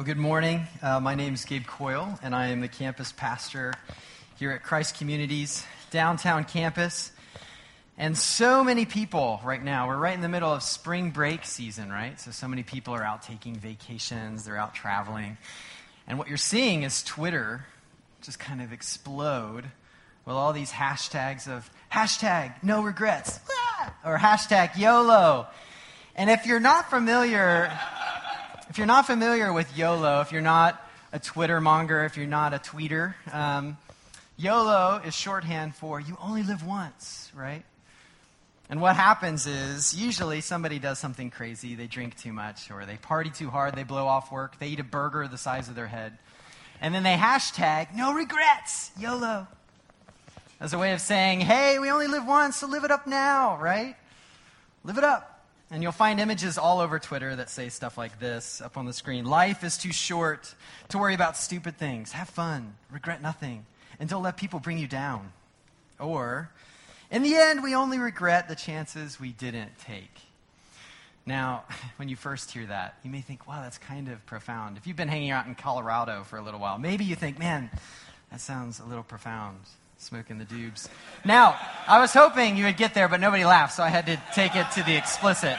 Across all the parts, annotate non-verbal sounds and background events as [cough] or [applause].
Well, good morning. Uh, my name is Gabe Coyle, and I am the campus pastor here at Christ Communities downtown campus. And so many people right now, we're right in the middle of spring break season, right? So, so many people are out taking vacations, they're out traveling. And what you're seeing is Twitter just kind of explode with all these hashtags of hashtag no regrets [laughs] or hashtag YOLO. And if you're not familiar, if you're not familiar with YOLO, if you're not a Twitter monger, if you're not a tweeter, um, YOLO is shorthand for you only live once, right? And what happens is usually somebody does something crazy. They drink too much, or they party too hard, they blow off work, they eat a burger the size of their head. And then they hashtag no regrets, YOLO. As a way of saying, hey, we only live once, so live it up now, right? Live it up. And you'll find images all over Twitter that say stuff like this up on the screen Life is too short to worry about stupid things. Have fun, regret nothing, and don't let people bring you down. Or, in the end, we only regret the chances we didn't take. Now, [laughs] when you first hear that, you may think, wow, that's kind of profound. If you've been hanging out in Colorado for a little while, maybe you think, man, that sounds a little profound smoking the dubs. Now, I was hoping you would get there, but nobody laughed, so I had to take it to the explicit.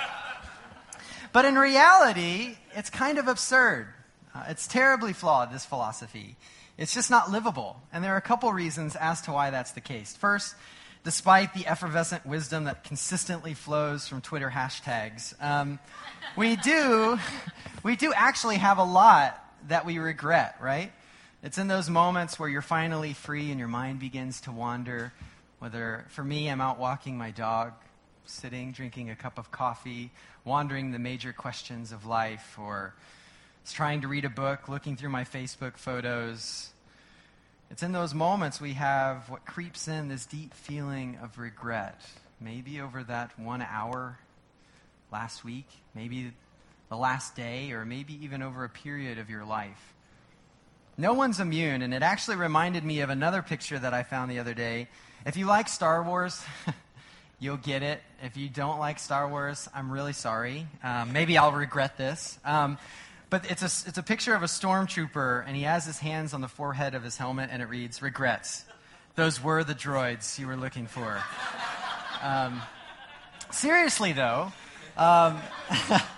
But in reality, it's kind of absurd. Uh, it's terribly flawed, this philosophy. It's just not livable. And there are a couple reasons as to why that's the case. First, despite the effervescent wisdom that consistently flows from Twitter hashtags, um, we, do, [laughs] we do actually have a lot that we regret, right? It's in those moments where you're finally free and your mind begins to wander. Whether, for me, I'm out walking my dog, sitting, drinking a cup of coffee, wandering the major questions of life, or trying to read a book, looking through my Facebook photos. It's in those moments we have what creeps in this deep feeling of regret. Maybe over that one hour last week, maybe the last day, or maybe even over a period of your life. No one's immune, and it actually reminded me of another picture that I found the other day. If you like Star Wars, [laughs] you'll get it. If you don't like Star Wars, I'm really sorry. Um, maybe I'll regret this. Um, but it's a, it's a picture of a stormtrooper, and he has his hands on the forehead of his helmet, and it reads, Regrets. Those were the droids you were looking for. [laughs] Um, seriously, though, um, [laughs]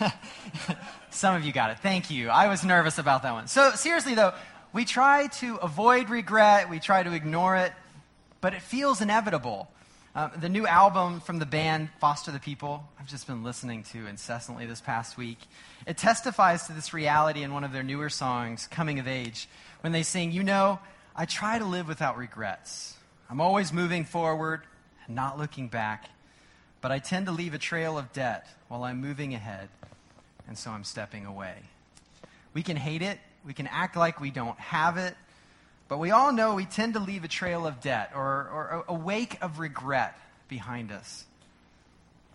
[laughs] Some of you got it. Thank you. I was nervous about that one. So, seriously, though, we try to avoid regret, we try to ignore it, but it feels inevitable. Uh, the new album from the band Foster the People, I've just been listening to incessantly this past week. It testifies to this reality in one of their newer songs, Coming of Age, when they sing, You know, I try to live without regrets. I'm always moving forward and not looking back, but I tend to leave a trail of debt while I'm moving ahead and so I'm stepping away. We can hate it, we can act like we don't have it, but we all know we tend to leave a trail of debt or, or a wake of regret behind us.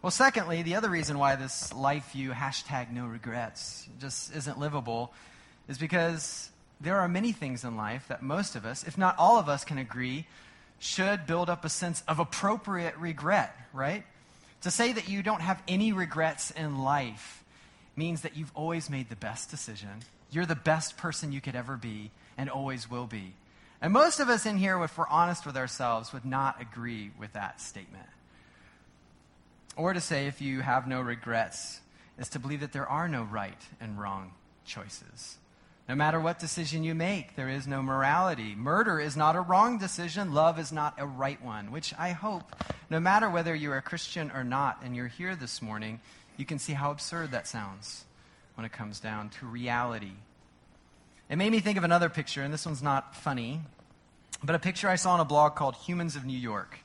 Well, secondly, the other reason why this life view hashtag no regrets just isn't livable is because there are many things in life that most of us, if not all of us, can agree should build up a sense of appropriate regret, right? To say that you don't have any regrets in life means that you've always made the best decision. You're the best person you could ever be and always will be. And most of us in here, if we're honest with ourselves, would not agree with that statement. Or to say, if you have no regrets, is to believe that there are no right and wrong choices. No matter what decision you make, there is no morality. Murder is not a wrong decision. Love is not a right one, which I hope, no matter whether you're a Christian or not, and you're here this morning, you can see how absurd that sounds when it comes down to reality. It made me think of another picture, and this one's not funny, but a picture I saw on a blog called Humans of New York.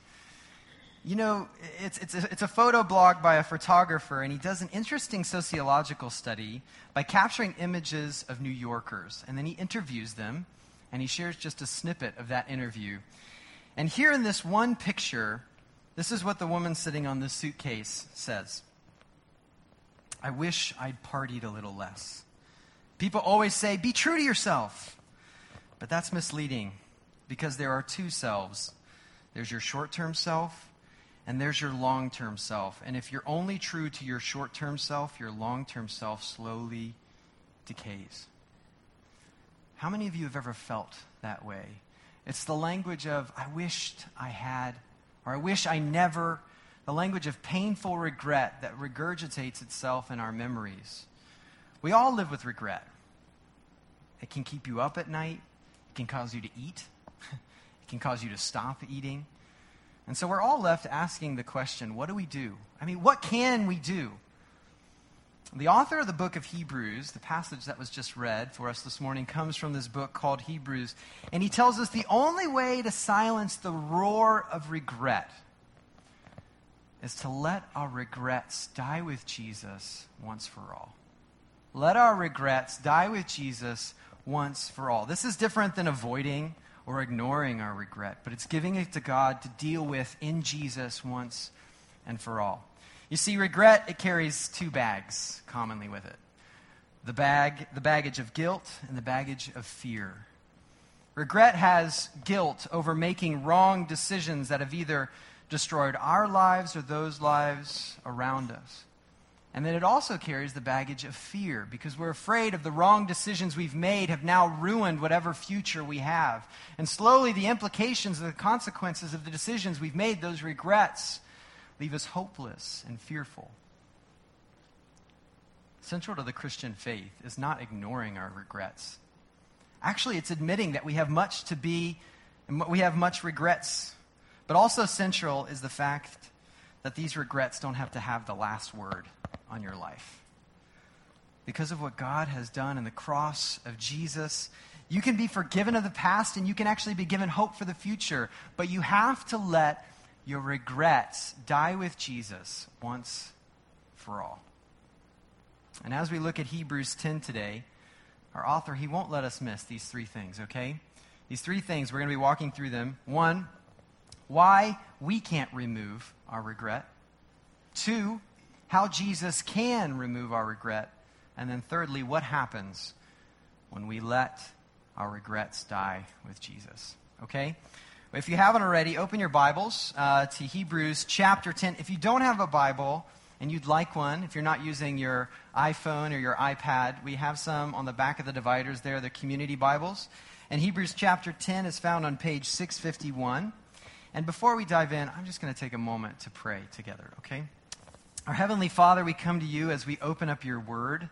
You know, it's, it's, a, it's a photo blog by a photographer, and he does an interesting sociological study by capturing images of New Yorkers. And then he interviews them, and he shares just a snippet of that interview. And here in this one picture, this is what the woman sitting on the suitcase says. I wish I'd partied a little less. People always say, be true to yourself. But that's misleading because there are two selves there's your short term self, and there's your long term self. And if you're only true to your short term self, your long term self slowly decays. How many of you have ever felt that way? It's the language of, I wished I had, or I wish I never, the language of painful regret that regurgitates itself in our memories. We all live with regret. It can keep you up at night, it can cause you to eat, [laughs] it can cause you to stop eating. And so we're all left asking the question what do we do? I mean, what can we do? The author of the book of Hebrews, the passage that was just read for us this morning, comes from this book called Hebrews. And he tells us the only way to silence the roar of regret is to let our regrets die with Jesus once for all. Let our regrets die with Jesus once for all. This is different than avoiding or ignoring our regret, but it's giving it to God to deal with in Jesus once and for all. You see, regret, it carries two bags commonly with it the, bag, the baggage of guilt and the baggage of fear. Regret has guilt over making wrong decisions that have either destroyed our lives or those lives around us. And then it also carries the baggage of fear because we're afraid of the wrong decisions we've made have now ruined whatever future we have. And slowly, the implications and the consequences of the decisions we've made, those regrets, leave us hopeless and fearful. Central to the Christian faith is not ignoring our regrets. Actually, it's admitting that we have much to be and we have much regrets. But also central is the fact that these regrets don't have to have the last word on your life. Because of what God has done in the cross of Jesus, you can be forgiven of the past and you can actually be given hope for the future. But you have to let your regrets die with Jesus once for all. And as we look at Hebrews 10 today, our author, he won't let us miss these three things, okay? These three things, we're going to be walking through them. One, why we can't remove our regret. Two, how Jesus can remove our regret. And then, thirdly, what happens when we let our regrets die with Jesus. Okay? If you haven't already, open your Bibles uh, to Hebrews chapter 10. If you don't have a Bible and you'd like one, if you're not using your iPhone or your iPad, we have some on the back of the dividers there, the community Bibles. And Hebrews chapter 10 is found on page 651. And before we dive in, I'm just going to take a moment to pray together, okay? Our Heavenly Father, we come to you as we open up your word.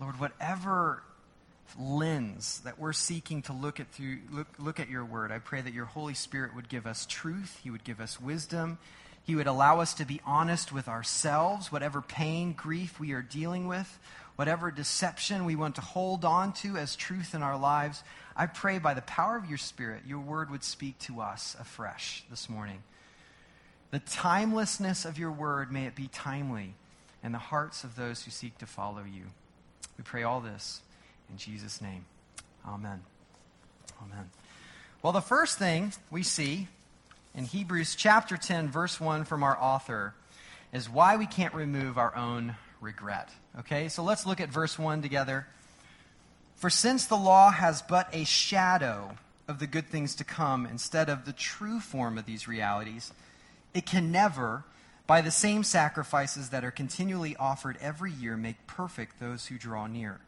Lord, whatever lens that we're seeking to look at through look, look at your word, I pray that your Holy Spirit would give us truth, He would give us wisdom, He would allow us to be honest with ourselves, whatever pain, grief we are dealing with, whatever deception we want to hold on to as truth in our lives. I pray by the power of your Spirit, your word would speak to us afresh this morning. The timelessness of your word, may it be timely in the hearts of those who seek to follow you. We pray all this in Jesus' name. Amen. Amen. Well, the first thing we see in Hebrews chapter 10, verse 1 from our author is why we can't remove our own regret. Okay, so let's look at verse 1 together. For since the law has but a shadow of the good things to come instead of the true form of these realities, it can never, by the same sacrifices that are continually offered every year, make perfect those who draw near.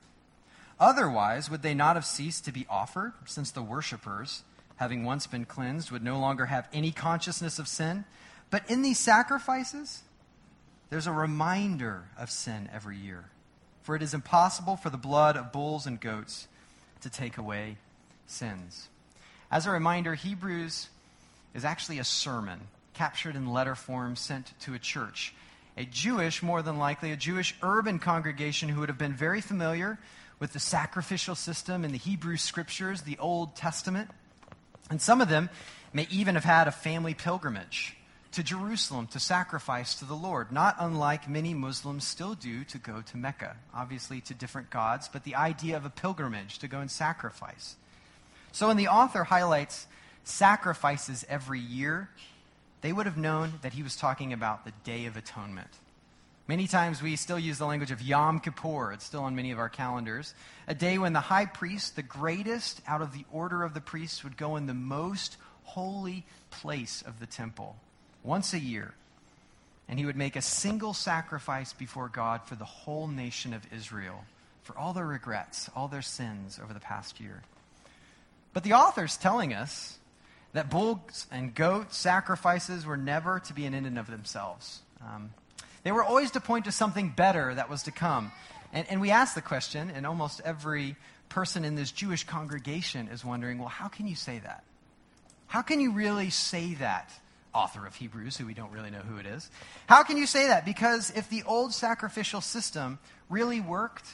Otherwise, would they not have ceased to be offered, since the worshippers, having once been cleansed, would no longer have any consciousness of sin? But in these sacrifices, there's a reminder of sin every year. For it is impossible for the blood of bulls and goats to take away sins. As a reminder, Hebrews is actually a sermon captured in letter form sent to a church. A Jewish, more than likely, a Jewish urban congregation who would have been very familiar with the sacrificial system in the Hebrew scriptures, the Old Testament. And some of them may even have had a family pilgrimage to Jerusalem to sacrifice to the Lord, not unlike many Muslims still do to go to Mecca, obviously to different gods, but the idea of a pilgrimage to go and sacrifice. So when the author highlights sacrifices every year, they would have known that he was talking about the Day of Atonement. Many times we still use the language of Yom Kippur. It's still on many of our calendars. A day when the high priest, the greatest out of the order of the priests, would go in the most holy place of the temple once a year. And he would make a single sacrifice before God for the whole nation of Israel for all their regrets, all their sins over the past year. But the author's telling us that bulls and goat sacrifices were never to be an end in of themselves. Um, they were always to point to something better that was to come. And, and we ask the question, and almost every person in this Jewish congregation is wondering well, how can you say that? How can you really say that? Author of Hebrews, who we don't really know who it is. How can you say that? Because if the old sacrificial system really worked,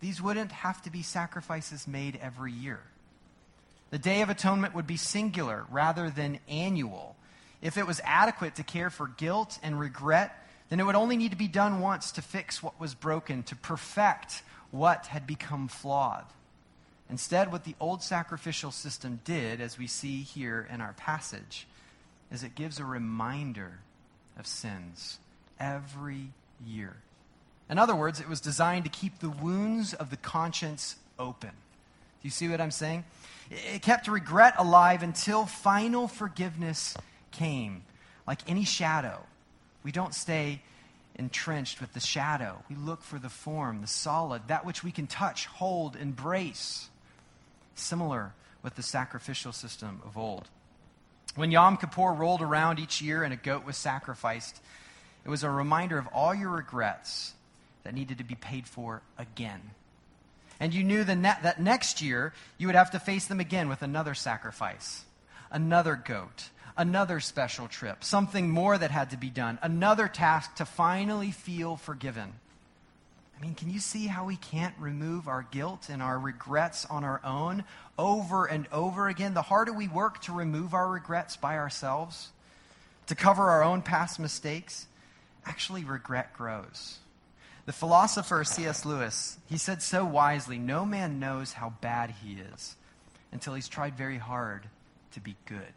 these wouldn't have to be sacrifices made every year. The Day of Atonement would be singular rather than annual. If it was adequate to care for guilt and regret, then it would only need to be done once to fix what was broken, to perfect what had become flawed. Instead, what the old sacrificial system did, as we see here in our passage, is it gives a reminder of sins every year. In other words, it was designed to keep the wounds of the conscience open. Do you see what I'm saying? It kept regret alive until final forgiveness came. Like any shadow, we don't stay entrenched with the shadow. We look for the form, the solid, that which we can touch, hold, embrace. Similar with the sacrificial system of old. When Yom Kippur rolled around each year and a goat was sacrificed, it was a reminder of all your regrets that needed to be paid for again. And you knew ne- that next year you would have to face them again with another sacrifice, another goat, another special trip, something more that had to be done, another task to finally feel forgiven. I mean, can you see how we can't remove our guilt and our regrets on our own over and over again? The harder we work to remove our regrets by ourselves, to cover our own past mistakes, actually regret grows. The philosopher C.S. Lewis, he said so wisely, no man knows how bad he is until he's tried very hard to be good.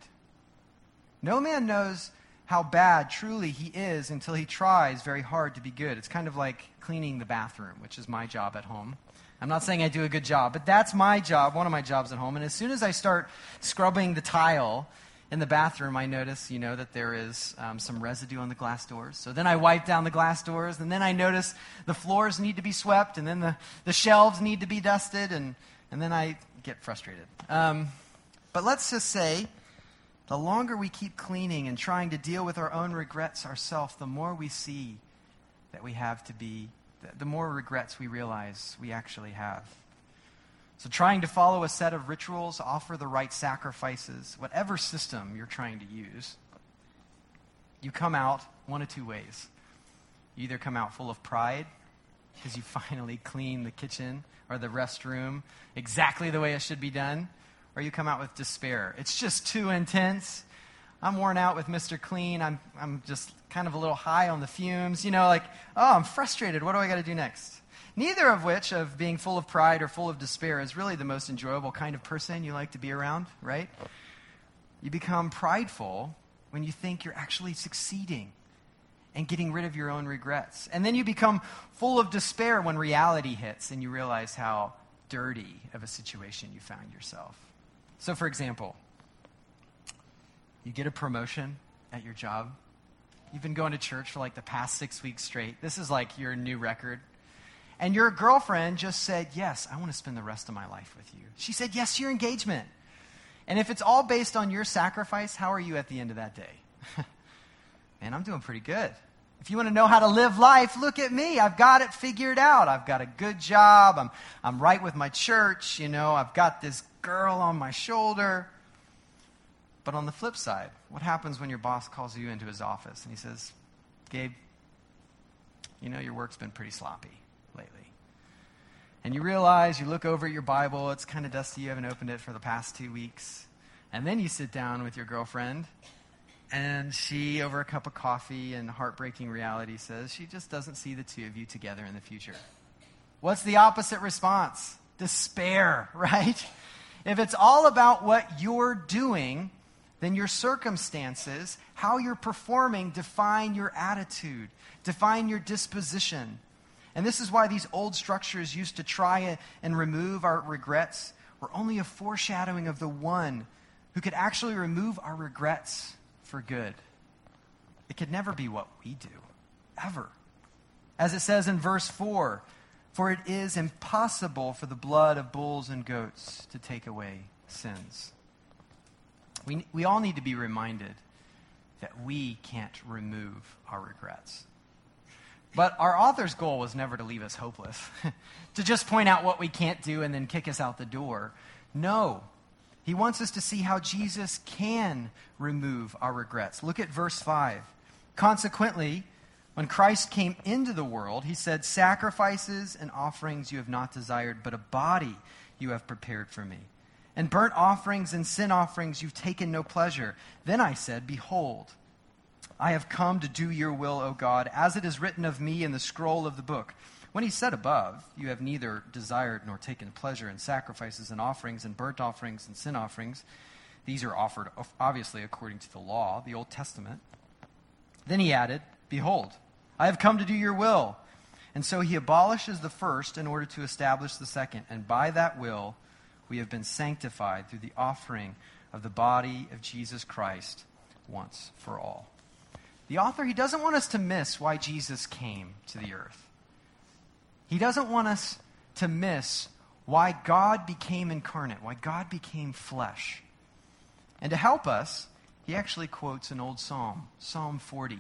No man knows how bad truly he is until he tries very hard to be good. It's kind of like cleaning the bathroom, which is my job at home. I'm not saying I do a good job, but that's my job, one of my jobs at home. And as soon as I start scrubbing the tile in the bathroom, I notice, you know, that there is um, some residue on the glass doors. So then I wipe down the glass doors, and then I notice the floors need to be swept, and then the, the shelves need to be dusted, and, and then I get frustrated. Um, but let's just say the longer we keep cleaning and trying to deal with our own regrets ourselves, the more we see that we have to be, the more regrets we realize we actually have. So, trying to follow a set of rituals, offer the right sacrifices, whatever system you're trying to use, you come out one of two ways. You either come out full of pride because you [laughs] finally clean the kitchen or the restroom exactly the way it should be done, or you come out with despair. It's just too intense. I'm worn out with Mr. Clean. I'm, I'm just kind of a little high on the fumes. You know, like, oh, I'm frustrated. What do I got to do next? Neither of which, of being full of pride or full of despair, is really the most enjoyable kind of person you like to be around, right? You become prideful when you think you're actually succeeding and getting rid of your own regrets. And then you become full of despair when reality hits and you realize how dirty of a situation you found yourself. So, for example, you get a promotion at your job. You've been going to church for like the past six weeks straight. This is like your new record. And your girlfriend just said, Yes, I want to spend the rest of my life with you. She said yes to your engagement. And if it's all based on your sacrifice, how are you at the end of that day? [laughs] Man, I'm doing pretty good. If you want to know how to live life, look at me. I've got it figured out. I've got a good job. I'm, I'm right with my church. You know, I've got this girl on my shoulder. But on the flip side, what happens when your boss calls you into his office and he says, Gabe, you know, your work's been pretty sloppy lately. And you realize, you look over at your Bible, it's kind of dusty, you haven't opened it for the past two weeks. And then you sit down with your girlfriend, and she, over a cup of coffee and heartbreaking reality, says she just doesn't see the two of you together in the future. What's the opposite response? Despair, [laughs] right? If it's all about what you're doing, then your circumstances, how you're performing, define your attitude, define your disposition. And this is why these old structures used to try and remove our regrets were only a foreshadowing of the one who could actually remove our regrets for good. It could never be what we do, ever. As it says in verse 4, For it is impossible for the blood of bulls and goats to take away sins. We, we all need to be reminded that we can't remove our regrets. But our author's goal was never to leave us hopeless, [laughs] to just point out what we can't do and then kick us out the door. No. He wants us to see how Jesus can remove our regrets. Look at verse 5. Consequently, when Christ came into the world, he said, Sacrifices and offerings you have not desired, but a body you have prepared for me. And burnt offerings and sin offerings you've taken no pleasure. Then I said, Behold, I have come to do your will, O God, as it is written of me in the scroll of the book. When he said above, You have neither desired nor taken pleasure in sacrifices and offerings and burnt offerings and sin offerings. These are offered, obviously, according to the law, the Old Testament. Then he added, Behold, I have come to do your will. And so he abolishes the first in order to establish the second. And by that will, we have been sanctified through the offering of the body of Jesus Christ once for all. The author, he doesn't want us to miss why Jesus came to the earth. He doesn't want us to miss why God became incarnate, why God became flesh. And to help us, he actually quotes an old psalm, Psalm 40.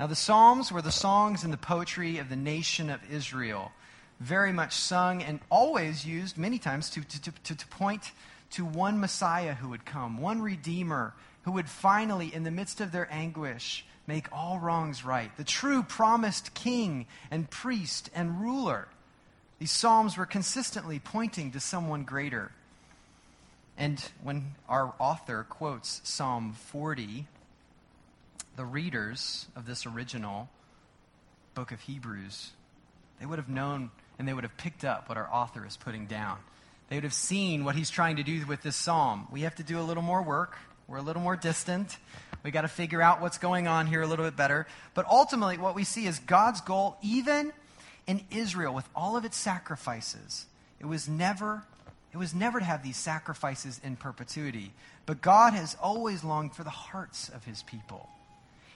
Now, the Psalms were the songs and the poetry of the nation of Israel, very much sung and always used many times to, to, to, to point to one Messiah who would come, one Redeemer who would finally, in the midst of their anguish, make all wrongs right, the true promised king and priest and ruler. These Psalms were consistently pointing to someone greater. And when our author quotes Psalm 40, the readers of this original book of Hebrews, they would have known and they would have picked up what our author is putting down. They would have seen what he's trying to do with this psalm. We have to do a little more work. We're a little more distant. We got to figure out what's going on here a little bit better. But ultimately, what we see is God's goal, even in Israel, with all of its sacrifices, it was never it was never to have these sacrifices in perpetuity. But God has always longed for the hearts of his people.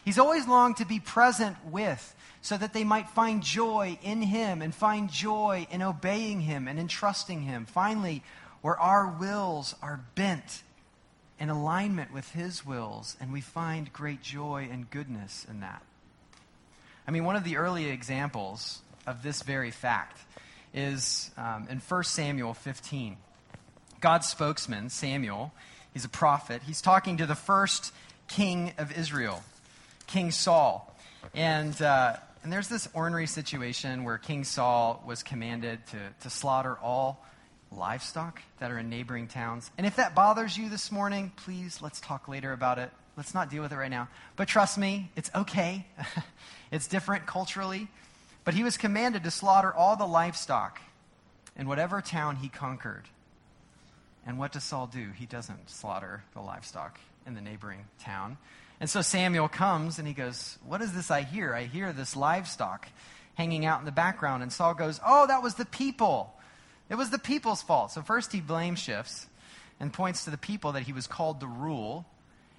He's always longed to be present with so that they might find joy in Him and find joy in obeying Him and in trusting Him. Finally, where our wills are bent in alignment with His wills, and we find great joy and goodness in that. I mean, one of the early examples of this very fact is um, in 1 Samuel 15. God's spokesman, Samuel, he's a prophet, he's talking to the first king of Israel. King Saul. And, uh, and there's this ornery situation where King Saul was commanded to, to slaughter all livestock that are in neighboring towns. And if that bothers you this morning, please let's talk later about it. Let's not deal with it right now. But trust me, it's okay. [laughs] it's different culturally. But he was commanded to slaughter all the livestock in whatever town he conquered. And what does Saul do? He doesn't slaughter the livestock in the neighboring town. And so Samuel comes and he goes, What is this I hear? I hear this livestock hanging out in the background. And Saul goes, Oh, that was the people. It was the people's fault. So first he blame shifts and points to the people that he was called to rule.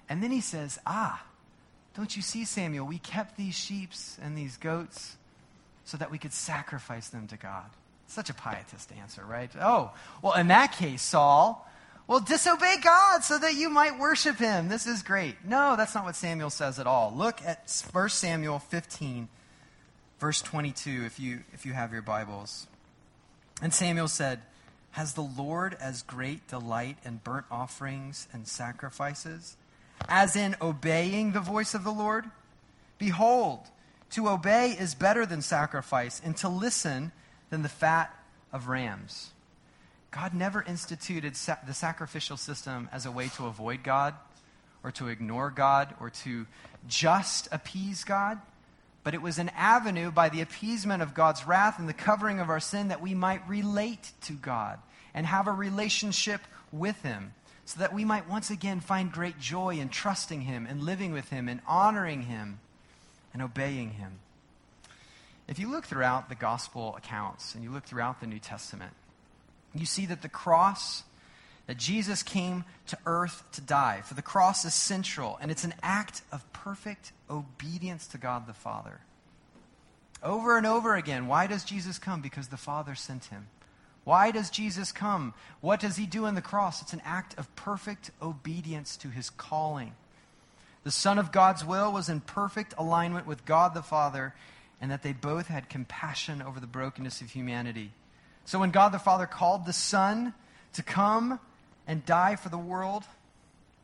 And then he says, Ah, don't you see, Samuel? We kept these sheep and these goats so that we could sacrifice them to God. Such a pietist answer, right? Oh, well, in that case, Saul, well, disobey God so that you might worship him. This is great. No, that's not what Samuel says at all. Look at 1 Samuel 15, verse 22, if you, if you have your Bibles. And Samuel said, Has the Lord as great delight in burnt offerings and sacrifices, as in obeying the voice of the Lord? Behold, to obey is better than sacrifice, and to listen than the fat of rams. God never instituted sa- the sacrificial system as a way to avoid God or to ignore God or to just appease God, but it was an avenue by the appeasement of God's wrath and the covering of our sin that we might relate to God and have a relationship with Him so that we might once again find great joy in trusting Him and living with Him and honoring Him and obeying Him. If you look throughout the gospel accounts and you look throughout the New Testament, you see that the cross, that Jesus came to earth to die, for the cross is central, and it's an act of perfect obedience to God the Father. Over and over again, why does Jesus come? Because the Father sent him. Why does Jesus come? What does he do on the cross? It's an act of perfect obedience to his calling. The Son of God's will was in perfect alignment with God the Father, and that they both had compassion over the brokenness of humanity. So when God the Father called the Son to come and die for the world,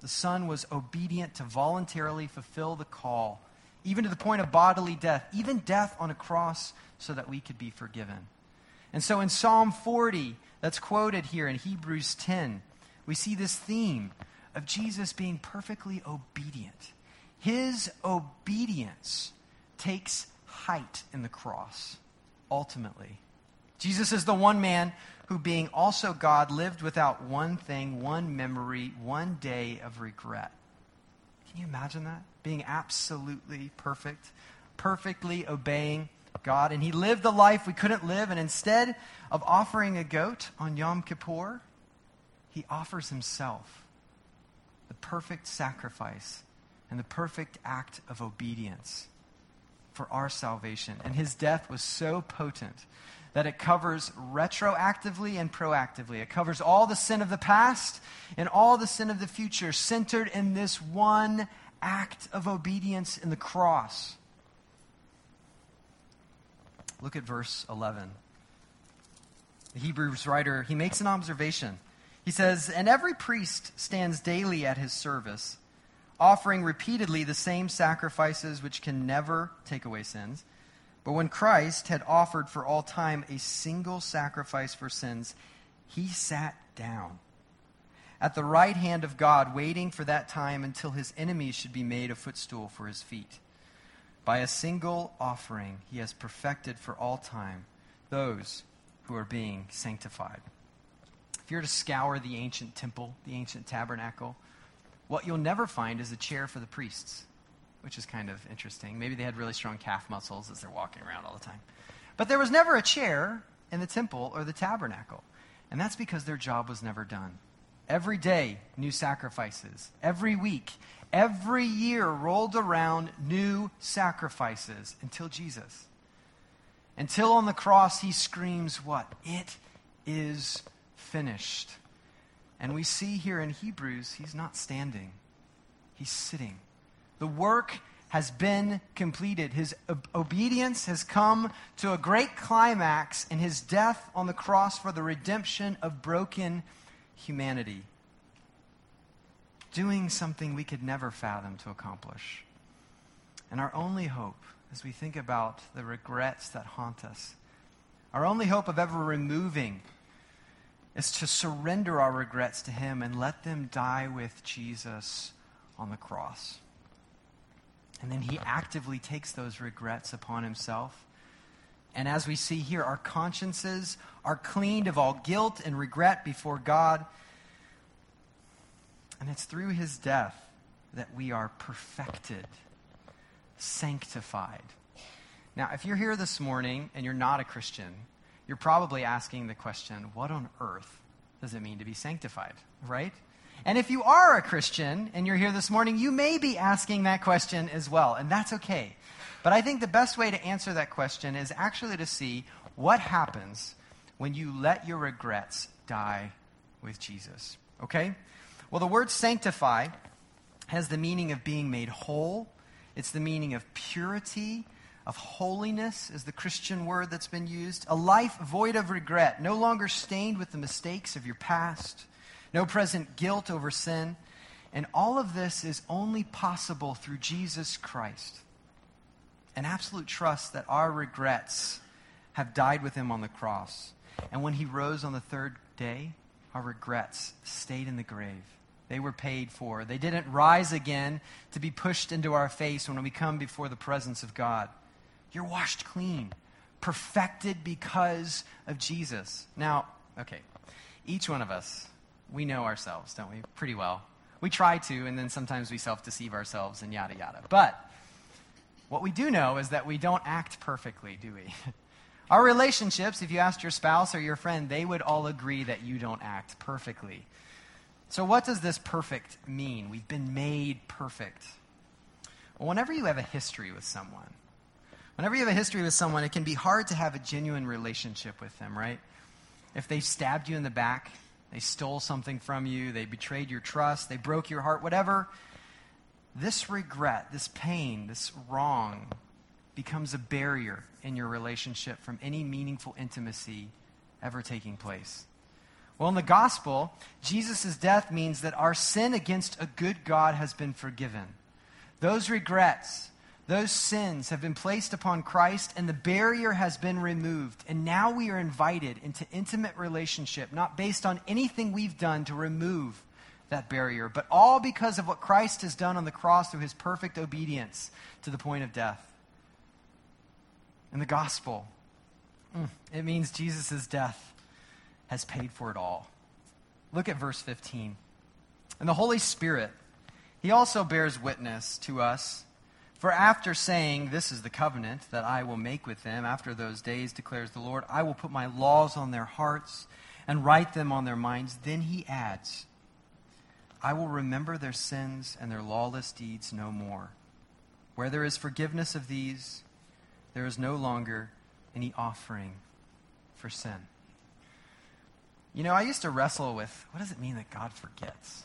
the Son was obedient to voluntarily fulfill the call, even to the point of bodily death, even death on a cross, so that we could be forgiven. And so in Psalm 40, that's quoted here in Hebrews 10, we see this theme of Jesus being perfectly obedient. His obedience takes height in the cross, ultimately. Jesus is the one man who, being also God, lived without one thing, one memory, one day of regret. Can you imagine that? Being absolutely perfect, perfectly obeying God. And he lived the life we couldn't live, and instead of offering a goat on Yom Kippur, he offers himself the perfect sacrifice and the perfect act of obedience for our salvation. And his death was so potent that it covers retroactively and proactively. It covers all the sin of the past and all the sin of the future, centered in this one act of obedience in the cross. Look at verse 11. The Hebrews writer, he makes an observation. He says, And every priest stands daily at his service, offering repeatedly the same sacrifices which can never take away sins. But when Christ had offered for all time a single sacrifice for sins, he sat down at the right hand of God, waiting for that time until his enemies should be made a footstool for his feet. By a single offering, he has perfected for all time those who are being sanctified. If you're to scour the ancient temple, the ancient tabernacle, what you'll never find is a chair for the priests, which is kind of interesting. Maybe they had really strong calf muscles as they're walking around all the time. But there was never a chair in the temple or the tabernacle. And that's because their job was never done. Every day, new sacrifices. Every week, every year rolled around new sacrifices until Jesus. Until on the cross, he screams, What? It is finished. And we see here in Hebrews, he's not standing, he's sitting. The work has been completed. His ob- obedience has come to a great climax in his death on the cross for the redemption of broken humanity doing something we could never fathom to accomplish. And our only hope, as we think about the regrets that haunt us, our only hope of ever removing is to surrender our regrets to Him and let them die with Jesus on the cross. And then He actively takes those regrets upon Himself. And as we see here, our consciences are cleaned of all guilt and regret before God. And it's through his death that we are perfected, sanctified. Now, if you're here this morning and you're not a Christian, you're probably asking the question, what on earth does it mean to be sanctified, right? And if you are a Christian and you're here this morning, you may be asking that question as well, and that's okay. But I think the best way to answer that question is actually to see what happens when you let your regrets die with Jesus. Okay? Well, the word sanctify has the meaning of being made whole, it's the meaning of purity, of holiness, is the Christian word that's been used. A life void of regret, no longer stained with the mistakes of your past, no present guilt over sin. And all of this is only possible through Jesus Christ. An absolute trust that our regrets have died with him on the cross. And when he rose on the third day, our regrets stayed in the grave. They were paid for. They didn't rise again to be pushed into our face when we come before the presence of God. You're washed clean, perfected because of Jesus. Now, okay, each one of us, we know ourselves, don't we? Pretty well. We try to, and then sometimes we self deceive ourselves and yada yada. But what we do know is that we don't act perfectly, do we? [laughs] Our relationships, if you asked your spouse or your friend, they would all agree that you don't act perfectly. So, what does this perfect mean? We've been made perfect. Well, whenever you have a history with someone, Whenever you have a history with someone, it can be hard to have a genuine relationship with them, right? If they stabbed you in the back, they stole something from you, they betrayed your trust, they broke your heart, whatever, this regret, this pain, this wrong becomes a barrier in your relationship from any meaningful intimacy ever taking place. Well, in the gospel, Jesus' death means that our sin against a good God has been forgiven. Those regrets, those sins have been placed upon Christ, and the barrier has been removed. And now we are invited into intimate relationship, not based on anything we've done to remove that barrier, but all because of what Christ has done on the cross through his perfect obedience to the point of death. In the gospel, mm, it means Jesus' death has paid for it all. Look at verse 15. And the Holy Spirit, he also bears witness to us for after saying, This is the covenant that I will make with them after those days, declares the Lord, I will put my laws on their hearts and write them on their minds. Then he adds, I will remember their sins and their lawless deeds no more. Where there is forgiveness of these, there is no longer any offering for sin. You know, I used to wrestle with what does it mean that God forgets?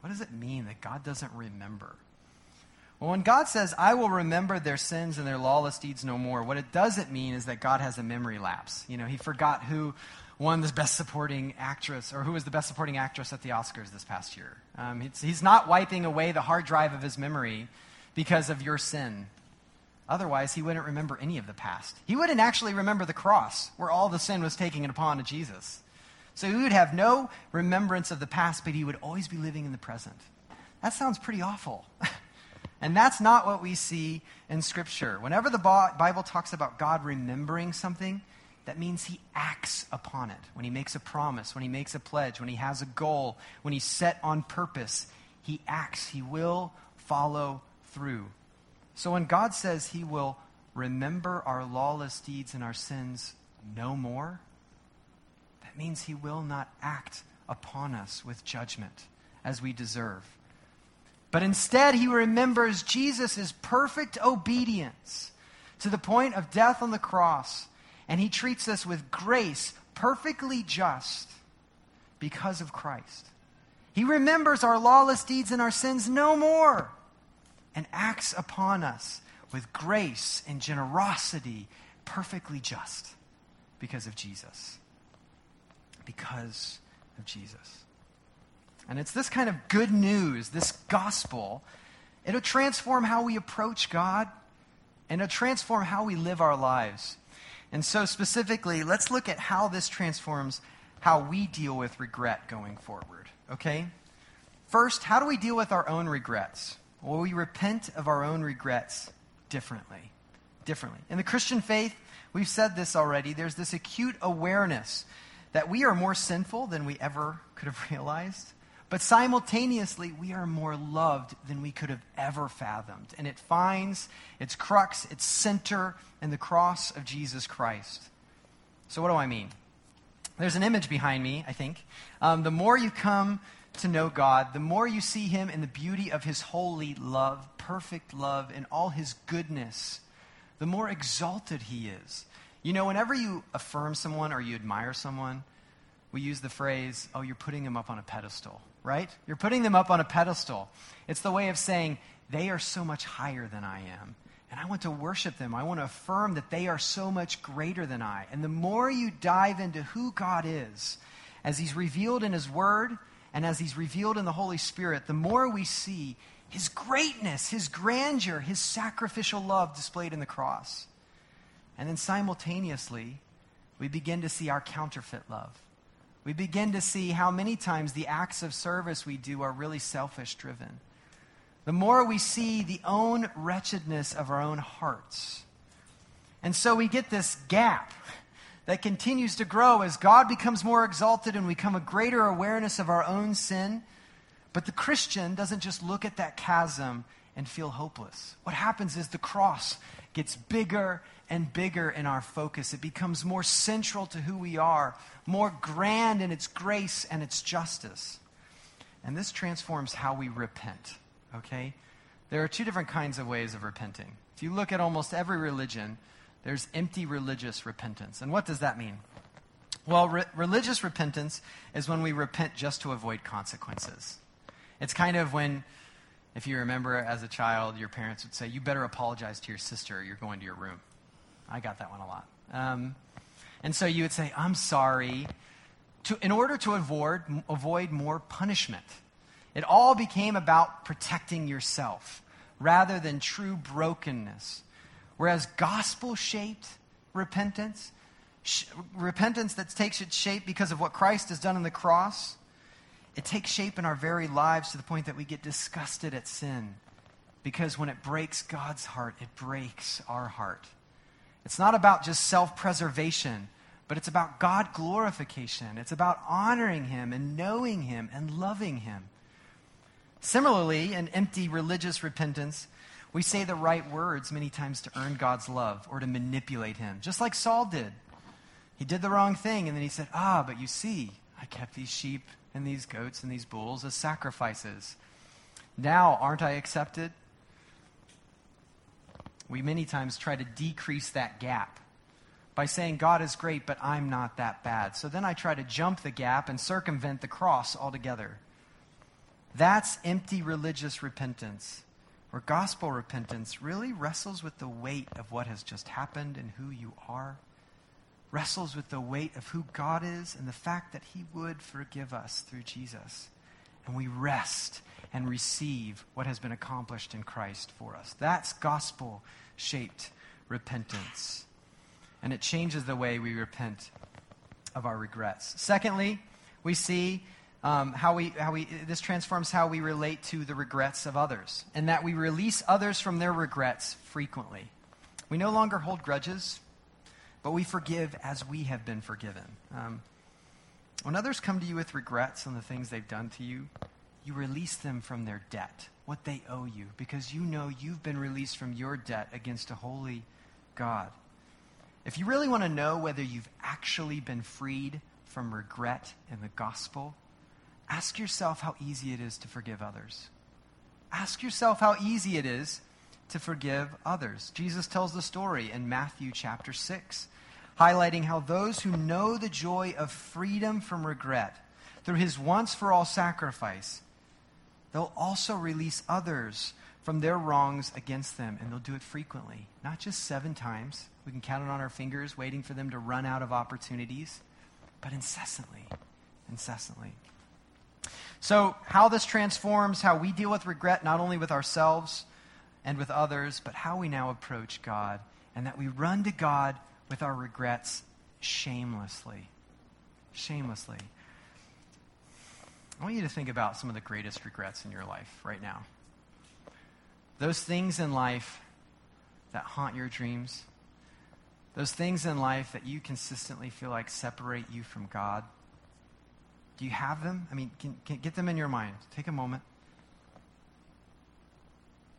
What does it mean that God doesn't remember? Well, when God says, I will remember their sins and their lawless deeds no more, what it doesn't mean is that God has a memory lapse. You know, he forgot who won the best supporting actress or who was the best supporting actress at the Oscars this past year. Um, he's, not wiping away the hard drive of his memory because of your sin. Otherwise, he wouldn't remember any of the past. He wouldn't actually remember the cross where all the sin was taken upon of Jesus. So he would have no remembrance of the past, but he would always be living in the present. That sounds pretty awful. [laughs] And that's not what we see in Scripture. Whenever the Bible talks about God remembering something, that means he acts upon it. When he makes a promise, when he makes a pledge, when he has a goal, when he's set on purpose, he acts. He will follow through. So when God says he will remember our lawless deeds and our sins no more, that means he will not act upon us with judgment as we deserve. But instead, he remembers Jesus' perfect obedience to the point of death on the cross. And he treats us with grace, perfectly just, because of Christ. He remembers our lawless deeds and our sins no more and acts upon us with grace and generosity, perfectly just, because of Jesus. Because of Jesus. And it's this kind of good news, this gospel, it'll transform how we approach God and it'll transform how we live our lives. And so, specifically, let's look at how this transforms how we deal with regret going forward. Okay? First, how do we deal with our own regrets? Well, we repent of our own regrets differently. Differently. In the Christian faith, we've said this already, there's this acute awareness that we are more sinful than we ever could have [laughs] realized. But simultaneously, we are more loved than we could have ever fathomed. And it finds its crux, its center in the cross of Jesus Christ. So, what do I mean? There's an image behind me, I think. Um, the more you come to know God, the more you see Him in the beauty of His holy love, perfect love, and all His goodness, the more exalted He is. You know, whenever you affirm someone or you admire someone, we use the phrase, oh, you're putting Him up on a pedestal right? You're putting them up on a pedestal. It's the way of saying, they are so much higher than I am. And I want to worship them. I want to affirm that they are so much greater than I. And the more you dive into who God is, as He's revealed in His Word and as He's revealed in the Holy Spirit, the more we see His greatness, His grandeur, His sacrificial love displayed in the cross. And then simultaneously, we begin to see our counterfeit love we begin to see how many times the acts of service we do are really selfish driven. The more we see the own wretchedness of our own hearts. And so we get this gap that continues to grow as God becomes more exalted and we become a greater awareness of our own sin. But the Christian doesn't just look at that chasm and feel hopeless. What happens is the cross gets bigger and bigger in our focus. It becomes more central to who we are, more grand in its grace and its justice. And this transforms how we repent, okay? There are two different kinds of ways of repenting. If you look at almost every religion, there's empty religious repentance. And what does that mean? Well, re- religious repentance is when we repent just to avoid consequences. It's kind of when, if you remember as a child, your parents would say, You better apologize to your sister or you're going to your room. I got that one a lot. Um, and so you would say, I'm sorry, to, in order to avoid, avoid more punishment. It all became about protecting yourself rather than true brokenness. Whereas gospel shaped repentance, sh- repentance that takes its shape because of what Christ has done on the cross, it takes shape in our very lives to the point that we get disgusted at sin. Because when it breaks God's heart, it breaks our heart. It's not about just self preservation, but it's about God glorification. It's about honoring Him and knowing Him and loving Him. Similarly, in empty religious repentance, we say the right words many times to earn God's love or to manipulate Him, just like Saul did. He did the wrong thing, and then he said, Ah, but you see, I kept these sheep and these goats and these bulls as sacrifices. Now, aren't I accepted? We many times try to decrease that gap by saying, God is great, but I'm not that bad. So then I try to jump the gap and circumvent the cross altogether. That's empty religious repentance, where gospel repentance really wrestles with the weight of what has just happened and who you are, wrestles with the weight of who God is and the fact that He would forgive us through Jesus. And we rest and receive what has been accomplished in Christ for us. That's gospel shaped repentance and it changes the way we repent of our regrets. Secondly, we see um, how we how we this transforms how we relate to the regrets of others, and that we release others from their regrets frequently. We no longer hold grudges, but we forgive as we have been forgiven. Um, when others come to you with regrets on the things they've done to you, you release them from their debt, what they owe you, because you know you've been released from your debt against a holy God. If you really want to know whether you've actually been freed from regret in the gospel, ask yourself how easy it is to forgive others. Ask yourself how easy it is to forgive others. Jesus tells the story in Matthew chapter 6, highlighting how those who know the joy of freedom from regret through his once for all sacrifice, they'll also release others from their wrongs against them, and they'll do it frequently, not just seven times. We can count it on our fingers, waiting for them to run out of opportunities, but incessantly, incessantly. So, how this transforms how we deal with regret, not only with ourselves and with others, but how we now approach God, and that we run to God with our regrets shamelessly. Shamelessly. I want you to think about some of the greatest regrets in your life right now. Those things in life that haunt your dreams, those things in life that you consistently feel like separate you from God. Do you have them? I mean, can, can get them in your mind. Take a moment.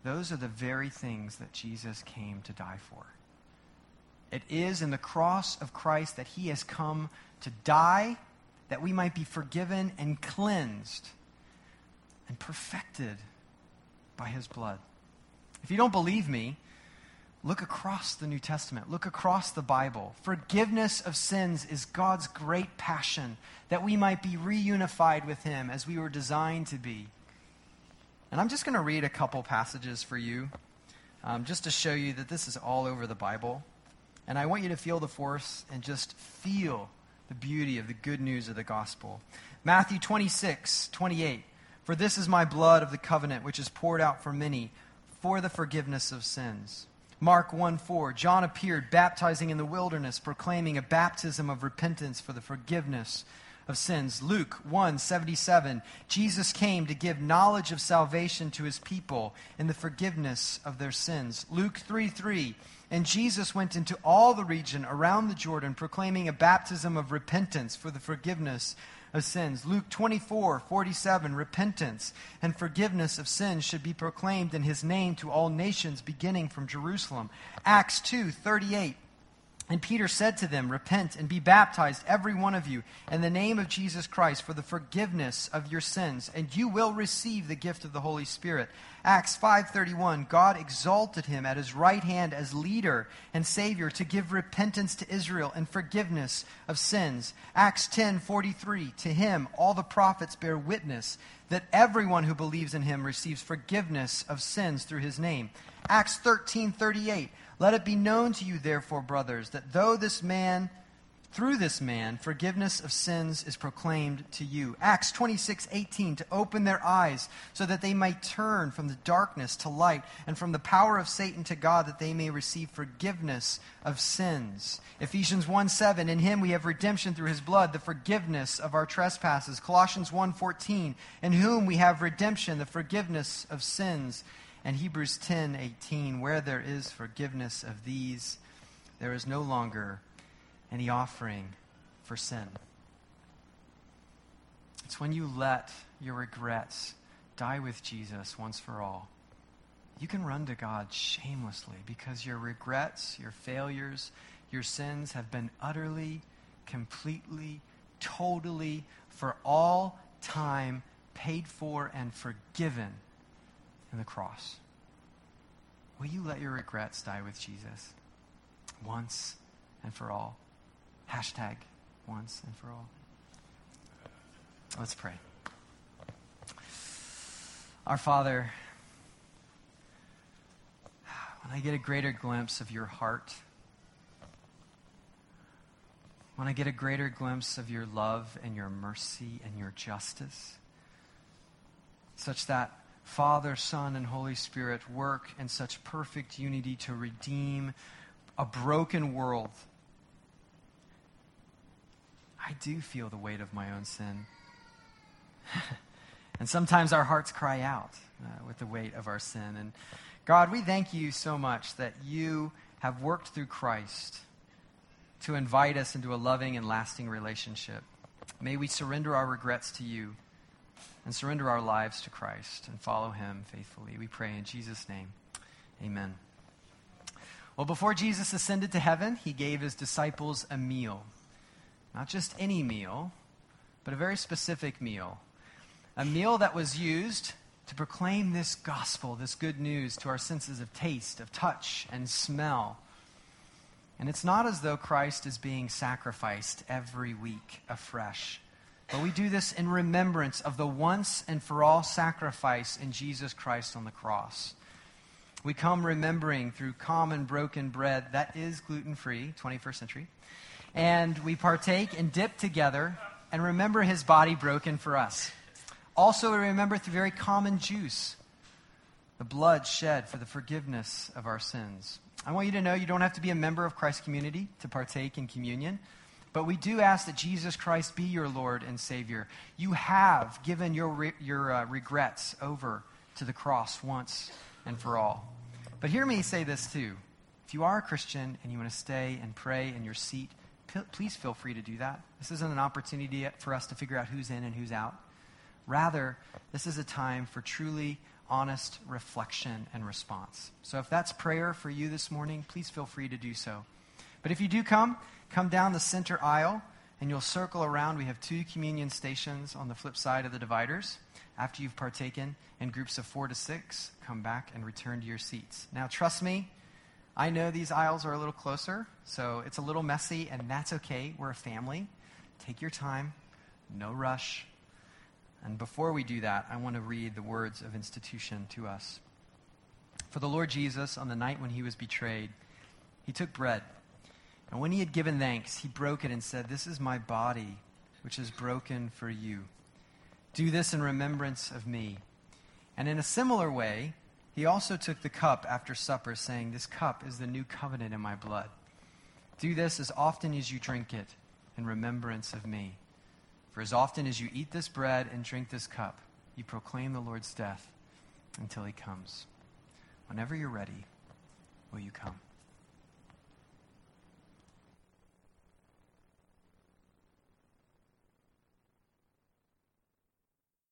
Those are the very things that Jesus came to die for. It is in the cross of Christ that he has come to die that we might be forgiven and cleansed and perfected by his blood. If you don't believe me, look across the New Testament, look across the Bible. Forgiveness of sins is God's great passion that we might be reunified with Him as we were designed to be. And I'm just going to read a couple passages for you um, just to show you that this is all over the Bible. And I want you to feel the force and just feel the beauty of the good news of the gospel. Matthew 26, 28. For this is my blood of the covenant, which is poured out for many for the forgiveness of sins. Mark 1 4, John appeared baptizing in the wilderness, proclaiming a baptism of repentance for the forgiveness of sins. Luke 1 77, Jesus came to give knowledge of salvation to his people in the forgiveness of their sins. Luke 3 3, and Jesus went into all the region around the Jordan, proclaiming a baptism of repentance for the forgiveness of sins. Luke 24, 47, repentance and forgiveness of sins should be proclaimed in his name to all nations, beginning from Jerusalem. Acts 2, 38, And Peter said to them, Repent and be baptized, every one of you, in the name of Jesus Christ for the forgiveness of your sins, and you will receive the gift of the Holy Spirit. Acts 5:31 God exalted him at his right hand as leader and savior to give repentance to Israel and forgiveness of sins. Acts 10:43 To him all the prophets bear witness that everyone who believes in him receives forgiveness of sins through his name. Acts 13:38 let it be known to you, therefore, brothers, that though this man, through this man, forgiveness of sins is proclaimed to you. Acts 26, 18, to open their eyes so that they might turn from the darkness to light and from the power of Satan to God that they may receive forgiveness of sins. Ephesians 1, 7, in him we have redemption through his blood, the forgiveness of our trespasses. Colossians 1, 14, in whom we have redemption, the forgiveness of sins and Hebrews 10 18, where there is forgiveness of these, there is no longer any offering for sin. It's when you let your regrets die with Jesus once for all. You can run to God shamelessly because your regrets, your failures, your sins have been utterly, completely, totally, for all time paid for and forgiven in the cross. Will you let your regrets die with Jesus once and for all? Hashtag once and for all. Let's pray. Our Father, when I get a greater glimpse of your heart, when I get a greater glimpse of your love and your mercy and your justice, such that Father, Son, and Holy Spirit work in such perfect unity to redeem a broken world. I do feel the weight of my own sin. [laughs] and sometimes our hearts cry out uh, with the weight of our sin. And God, we thank you so much that you have worked through Christ to invite us into a loving and lasting relationship. May we surrender our regrets to you and surrender our lives to Christ and follow him faithfully. We pray in Jesus' name. Amen. Well, before Jesus ascended to heaven, he gave his disciples a meal. Not just any meal, but a very specific meal. A meal that was used to proclaim this gospel, this good news, to our senses of taste, of touch, and smell. And it's not as though Christ is being sacrificed every week afresh. But we do this in remembrance of the once and for all sacrifice in Jesus Christ on the cross. We come remembering through common broken bread that is gluten free, 21st century. And we partake and dip together and remember his body broken for us. Also, we remember through very common juice the blood shed for the forgiveness of our sins. I want you to know you don't have to be a member of Christ's community to partake in communion. But we do ask that Jesus Christ be your Lord and Savior. You have given your, re- your uh, regrets over to the cross once and for all. But hear me say this too. If you are a Christian and you want to stay and pray in your seat, p- please feel free to do that. This isn't an opportunity for us to figure out who's in and who's out. Rather, this is a time for truly honest reflection and response. So if that's prayer for you this morning, please feel free to do so. But if you do come, Come down the center aisle and you'll circle around. We have two communion stations on the flip side of the dividers. After you've partaken in groups of four to six, come back and return to your seats. Now, trust me, I know these aisles are a little closer, so it's a little messy, and that's okay. We're a family. Take your time, no rush. And before we do that, I want to read the words of institution to us. For the Lord Jesus, on the night when he was betrayed, he took bread. And when he had given thanks, he broke it and said, This is my body, which is broken for you. Do this in remembrance of me. And in a similar way, he also took the cup after supper, saying, This cup is the new covenant in my blood. Do this as often as you drink it in remembrance of me. For as often as you eat this bread and drink this cup, you proclaim the Lord's death until he comes. Whenever you're ready, will you come?